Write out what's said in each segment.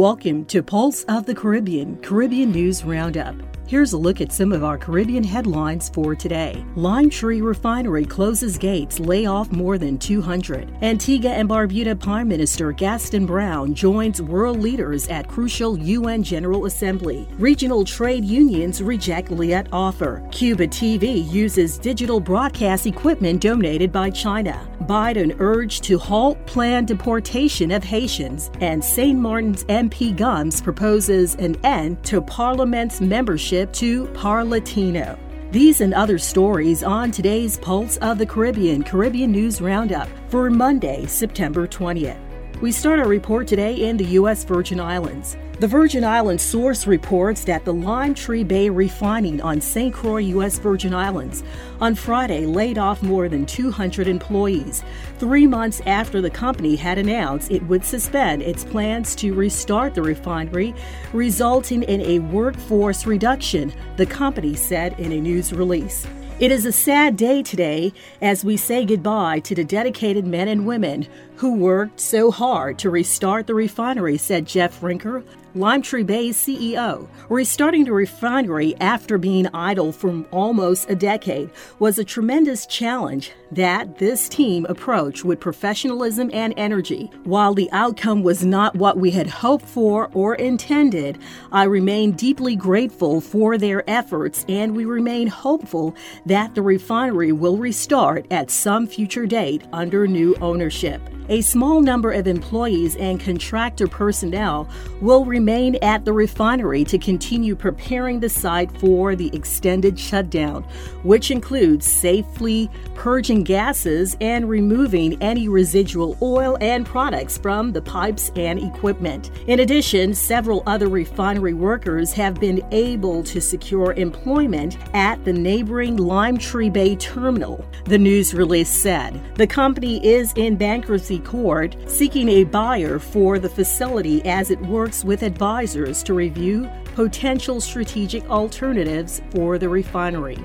Welcome to Pulse of the Caribbean, Caribbean News Roundup. Here's a look at some of our Caribbean headlines for today. Lime Tree Refinery closes gates, lay off more than 200. Antigua and Barbuda Prime Minister Gaston Brown joins world leaders at crucial UN General Assembly. Regional trade unions reject Liat offer. Cuba TV uses digital broadcast equipment donated by China. Biden urged to halt planned deportation of Haitians. And St. Martin's MP Gumbs proposes an end to Parliament's membership to Parlatino. These and other stories on today's Pulse of the Caribbean Caribbean News Roundup for Monday, September 20th. We start our report today in the U.S. Virgin Islands. The Virgin Islands source reports that the Lime Tree Bay refining on St. Croix, U.S. Virgin Islands, on Friday laid off more than 200 employees, three months after the company had announced it would suspend its plans to restart the refinery, resulting in a workforce reduction, the company said in a news release. It is a sad day today as we say goodbye to the dedicated men and women who worked so hard to restart the refinery, said Jeff Rinker, Lime Tree Bay's CEO. Restarting the refinery after being idle for almost a decade was a tremendous challenge that this team approached with professionalism and energy. While the outcome was not what we had hoped for or intended, I remain deeply grateful for their efforts and we remain hopeful that the refinery will restart at some future date under new ownership. A small number of employees and contractor personnel will remain at the refinery to continue preparing the site for the extended shutdown, which includes safely purging gases and removing any residual oil and products from the pipes and equipment. In addition, several other refinery workers have been able to secure employment at the neighboring Lime Tree Bay terminal, the news release said. The company is in bankruptcy court seeking a buyer for the facility as it works with advisors to review potential strategic alternatives for the refinery.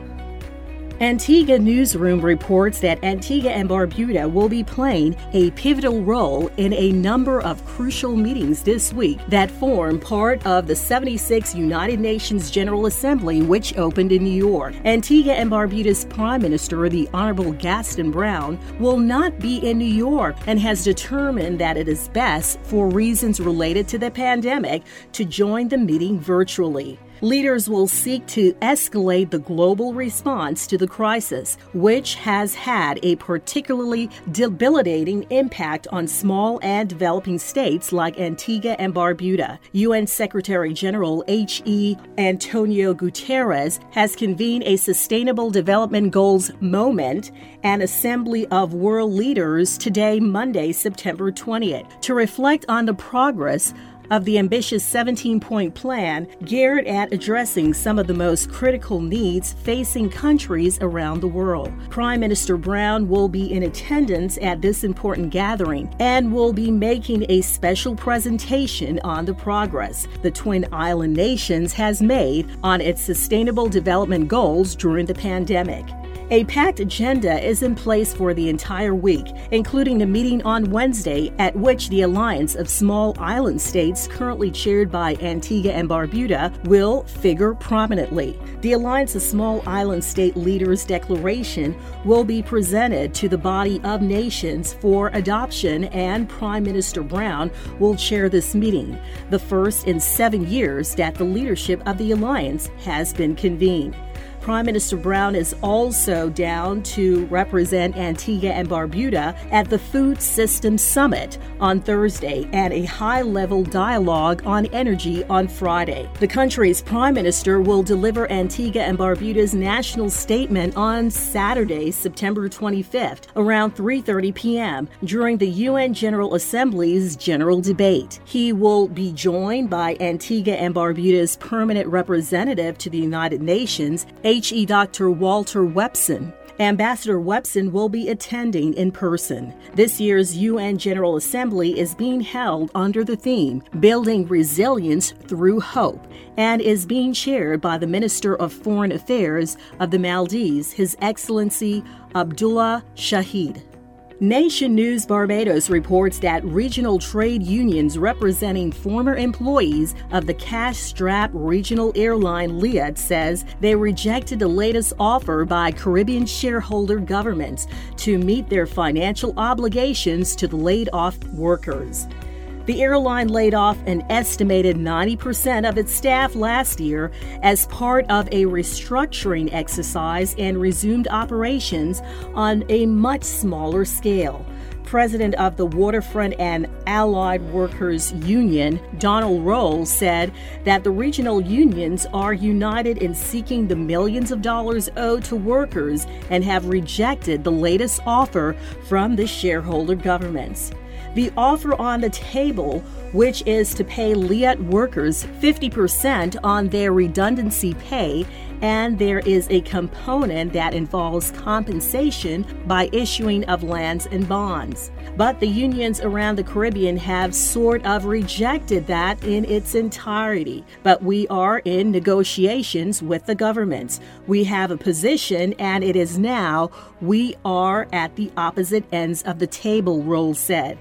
Antigua Newsroom reports that Antigua and Barbuda will be playing a pivotal role in a number of crucial meetings this week that form part of the 76th United Nations General Assembly, which opened in New York. Antigua and Barbuda's Prime Minister, the Honorable Gaston Brown, will not be in New York and has determined that it is best, for reasons related to the pandemic, to join the meeting virtually. Leaders will seek to escalate the global response to the crisis, which has had a particularly debilitating impact on small and developing states like Antigua and Barbuda. UN Secretary General H.E. Antonio Guterres has convened a Sustainable Development Goals moment an Assembly of World Leaders today, Monday, September 20th, to reflect on the progress of the ambitious 17 point plan geared at addressing some of the most critical needs facing countries around the world. Prime Minister Brown will be in attendance at this important gathering and will be making a special presentation on the progress the Twin Island Nations has made on its sustainable development goals during the pandemic. A packed agenda is in place for the entire week, including the meeting on Wednesday at which the Alliance of Small Island States, currently chaired by Antigua and Barbuda, will figure prominently. The Alliance of Small Island State Leaders Declaration will be presented to the body of nations for adoption, and Prime Minister Brown will chair this meeting, the first in seven years that the leadership of the alliance has been convened. Prime Minister Brown is also down to represent Antigua and Barbuda at the Food Systems Summit on Thursday and a high level dialogue on energy on Friday. The country's Prime Minister will deliver Antigua and Barbuda's national statement on Saturday, September 25th, around 3:30 p.m. during the UN General Assembly's general debate. He will be joined by Antigua and Barbuda's permanent representative to the United Nations, H.E. Dr. Walton Webson. Ambassador Webson will be attending in person. This year's UN General Assembly is being held under the theme Building Resilience Through Hope and is being chaired by the Minister of Foreign Affairs of the Maldives, His Excellency Abdullah Shahid. Nation News Barbados reports that regional trade unions representing former employees of the cash strap regional airline Liat says they rejected the latest offer by Caribbean shareholder governments to meet their financial obligations to the laid off workers. The airline laid off an estimated 90% of its staff last year as part of a restructuring exercise and resumed operations on a much smaller scale. President of the Waterfront and Allied Workers Union, Donald Roll, said that the regional unions are united in seeking the millions of dollars owed to workers and have rejected the latest offer from the shareholder governments. The offer on the table, which is to pay Liat workers 50% on their redundancy pay, and there is a component that involves compensation by issuing of lands and bonds. But the unions around the Caribbean have sort of rejected that in its entirety. But we are in negotiations with the governments. We have a position, and it is now we are at the opposite ends of the table, Roll said.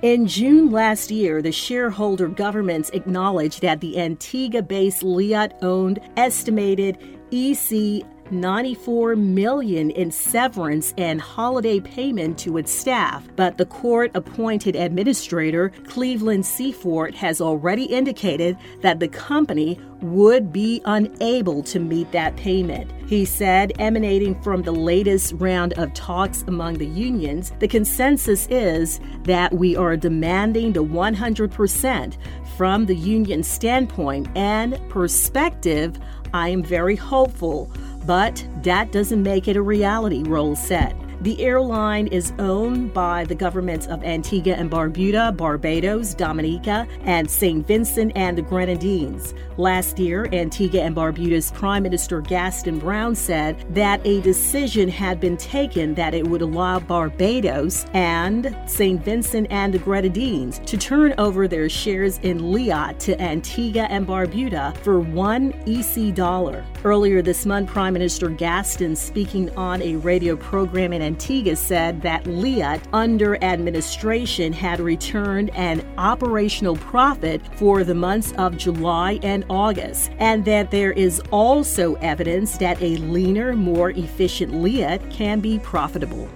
In June last year, the shareholder governments acknowledged that the Antigua based Liat owned estimated EC 94 million in severance and holiday payment to its staff, but the court-appointed administrator Cleveland Seaforth has already indicated that the company would be unable to meet that payment. He said, emanating from the latest round of talks among the unions, the consensus is that we are demanding the 100% from the union standpoint and perspective. I am very hopeful but that doesn't make it a reality, Roll said. The airline is owned by the governments of Antigua and Barbuda, Barbados, Dominica, and St. Vincent and the Grenadines. Last year, Antigua and Barbuda's Prime Minister Gaston Brown said that a decision had been taken that it would allow Barbados and St. Vincent and the Grenadines to turn over their shares in Liat to Antigua and Barbuda for one EC dollar. Earlier this month, Prime Minister Gaston, speaking on a radio program in Antigua said that Liat, under administration, had returned an operational profit for the months of July and August, and that there is also evidence that a leaner, more efficient Liat can be profitable.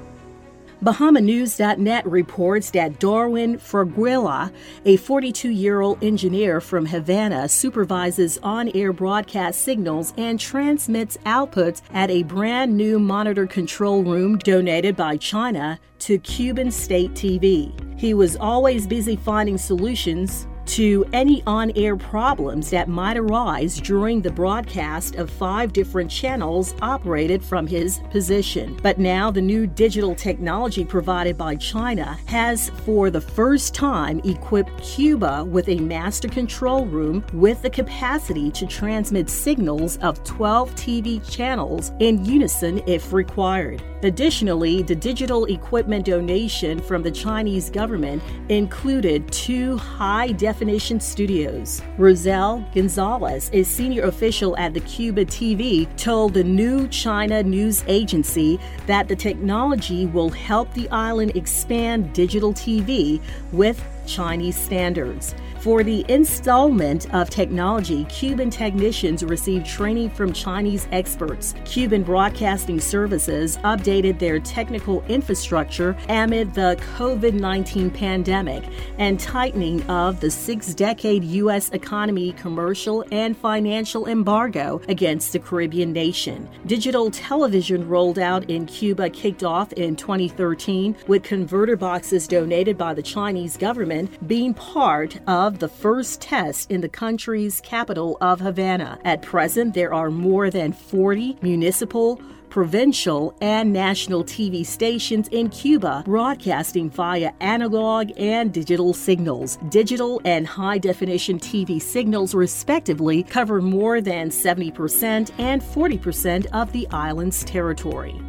BahamaNews.net reports that Darwin Fraguila, a 42 year old engineer from Havana, supervises on air broadcast signals and transmits outputs at a brand new monitor control room donated by China to Cuban state TV. He was always busy finding solutions to any on air problems that might arise during the broadcast of five different channels operated from his position. But now, the new digital technology provided by China has, for the first time, equipped Cuba with a master control room with the capacity to transmit signals of 12 TV channels in unison if required. Additionally, the digital equipment donation from the Chinese government included two high definition studios. Rosel Gonzalez, a senior official at the Cuba TV, told the New China News Agency that the technology will help the island expand digital TV with Chinese standards. For the installment of technology, Cuban technicians received training from Chinese experts. Cuban Broadcasting Services updated their technical infrastructure amid the COVID 19 pandemic and tightening of the six decade U.S. economy commercial and financial embargo against the Caribbean nation. Digital television rolled out in Cuba kicked off in 2013 with converter boxes donated by the Chinese government being part of the first test in the country's capital of Havana. At present, there are more than 40 municipal, provincial, and national TV stations in Cuba broadcasting via analog and digital signals. Digital and high definition TV signals, respectively, cover more than 70% and 40% of the island's territory.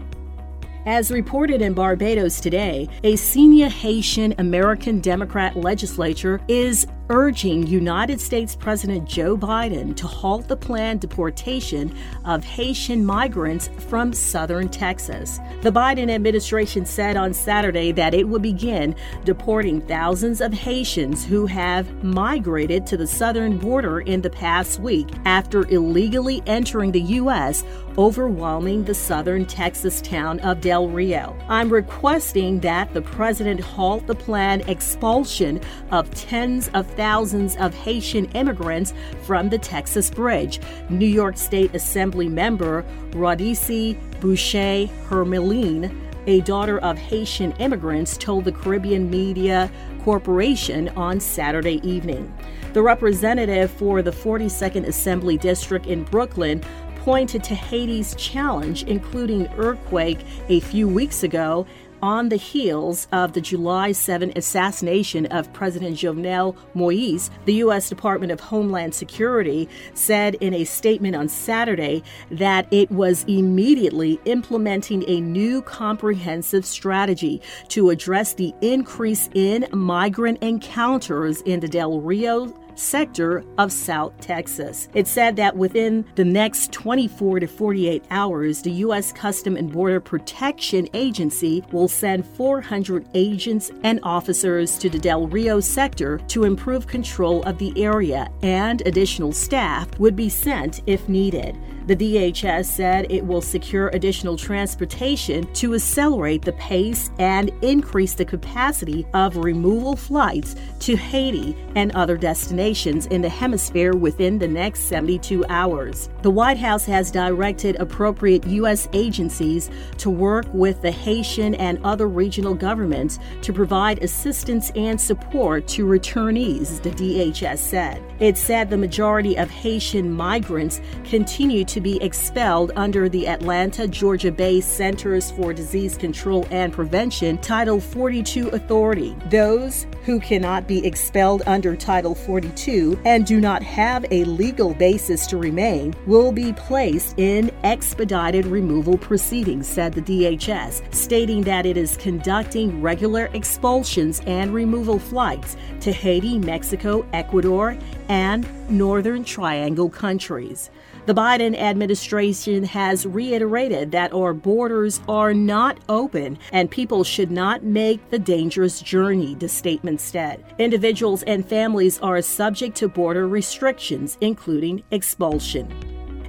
As reported in Barbados today, a senior Haitian American Democrat legislature is urging United States President Joe Biden to halt the planned deportation of Haitian migrants from southern Texas. The Biden administration said on Saturday that it would begin deporting thousands of Haitians who have migrated to the southern border in the past week after illegally entering the U.S., overwhelming the southern Texas town of Del Rio. I'm requesting that the president halt the planned expulsion of tens of thousands of Haitian immigrants from the Texas Bridge. New York State Assembly member Rodneyse Bichotte Hermelyn, a daughter of Haitian immigrants, told the Caribbean Media Corporation on Saturday evening. The representative for the 42nd Assembly District in Brooklyn pointed to Haiti's challenge, including earthquake a few weeks ago on the heels of the July 7 assassination of President Jovenel Moise, the U.S. Department of Homeland Security said in a statement on Saturday that it was immediately implementing a new comprehensive strategy to address the increase in migrant encounters in the Del Rio sector of South Texas. It said that within the next 24 to 48 hours, the U.S. Custom and Border Protection Agency will send 400 agents and officers to the Del Rio sector to improve control of the area, and additional staff would be sent if needed. The DHS said it will secure additional transportation to accelerate the pace and increase the capacity of removal flights to Haiti and other destinations in the hemisphere within the next 72 hours. The White House has directed appropriate U.S. agencies to work with the Haitian and other regional governments to provide assistance and support to returnees, the DHS said. It said the majority of Haitian migrants continue to be expelled under the Atlanta, Georgia based Centers for Disease Control and Prevention Title 42 authority. Those who cannot be expelled under Title 42 and do not have a legal basis to remain will be placed in expedited removal proceedings, said the DHS, stating that it is conducting regular expulsions and removal flights to Haiti, Mexico, Ecuador, and Northern Triangle countries. The Biden administration has reiterated that our borders are not open and people should not make the dangerous journey, the statement said. Individuals and families are subject to border restrictions, including expulsion.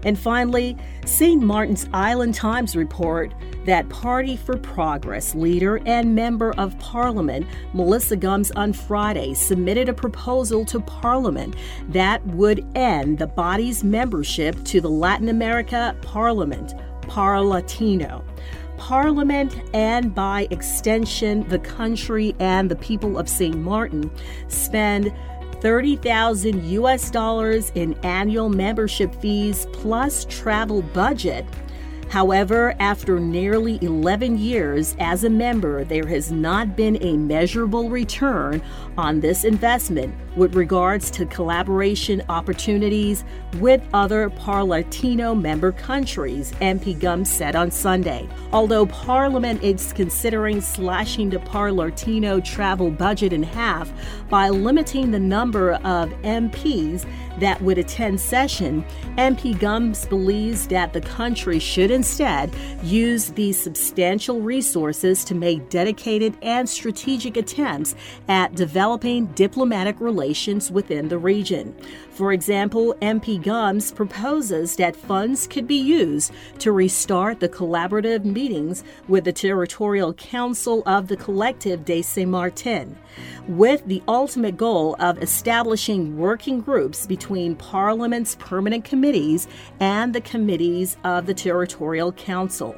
And finally, St. Martin's Island Times report that Party for Progress leader and member of Parliament Melissa Gumbs on Friday submitted a proposal to Parliament that would end the body's membership to the Latin America Parliament, Parlatino. Parliament and by extension the country and the people of St. Martin spend 30,000 US dollars in annual membership fees plus travel budget. However, after nearly 11 years as a member, there has not been a measurable return on this investment with regards to collaboration opportunities with other Parlatino member countries, MP Gumbs said on Sunday. Although Parliament is considering slashing the Parlatino travel budget in half by limiting the number of MPs that would attend session, MP Gumbs believes that the country should instead use these substantial resources to make dedicated and strategic attempts at developing diplomatic relations within the region. For example, MP Gumbs proposes that funds could be used to restart the collaborative meetings with the Territorial Council of the Collective de Saint Martin, with the ultimate goal of establishing working groups between Parliament's permanent committees and the committees of the Territorial Council.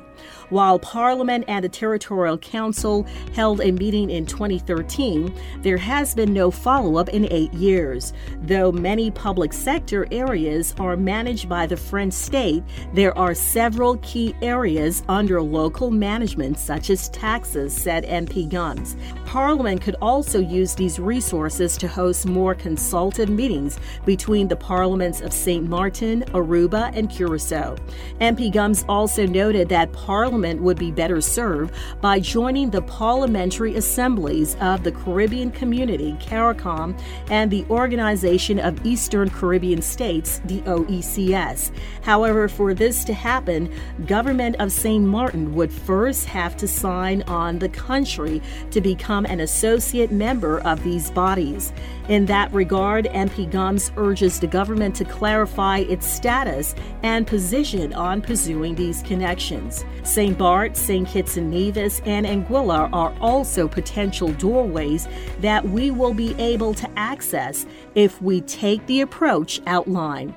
While Parliament and the Territorial Council held a meeting in 2013, there has been no follow up in eight years. Though many public sector areas are managed by the French state, there are several key areas under local management, such as taxes, said MP Gumbs. Parliament could also use these resources to host more consultative meetings between the parliaments of St. Martin, Aruba, and Curacao. MP Gumbs also noted that Parliament would be better served by joining the parliamentary assemblies of the Caribbean Community, CARICOM, and the Organization of Eastern Caribbean States, the OECS. However, for this to happen, government of St. Martin would first have to sign on the country to become an associate member of these bodies. In that regard, MP Gumbs urges the government to clarify its status and position on pursuing these connections. St. Bart, St. Kitts and Nevis, and Anguilla are also potential doorways that we will be able to access if we take the approach outlined.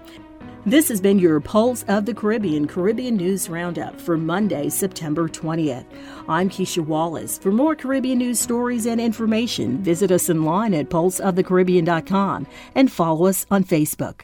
This has been your Pulse of the Caribbean Caribbean News Roundup for Monday, September 20th. I'm Keisha Wallace. For more Caribbean news stories and information, visit us online at pulseofthecaribbean.com and follow us on Facebook.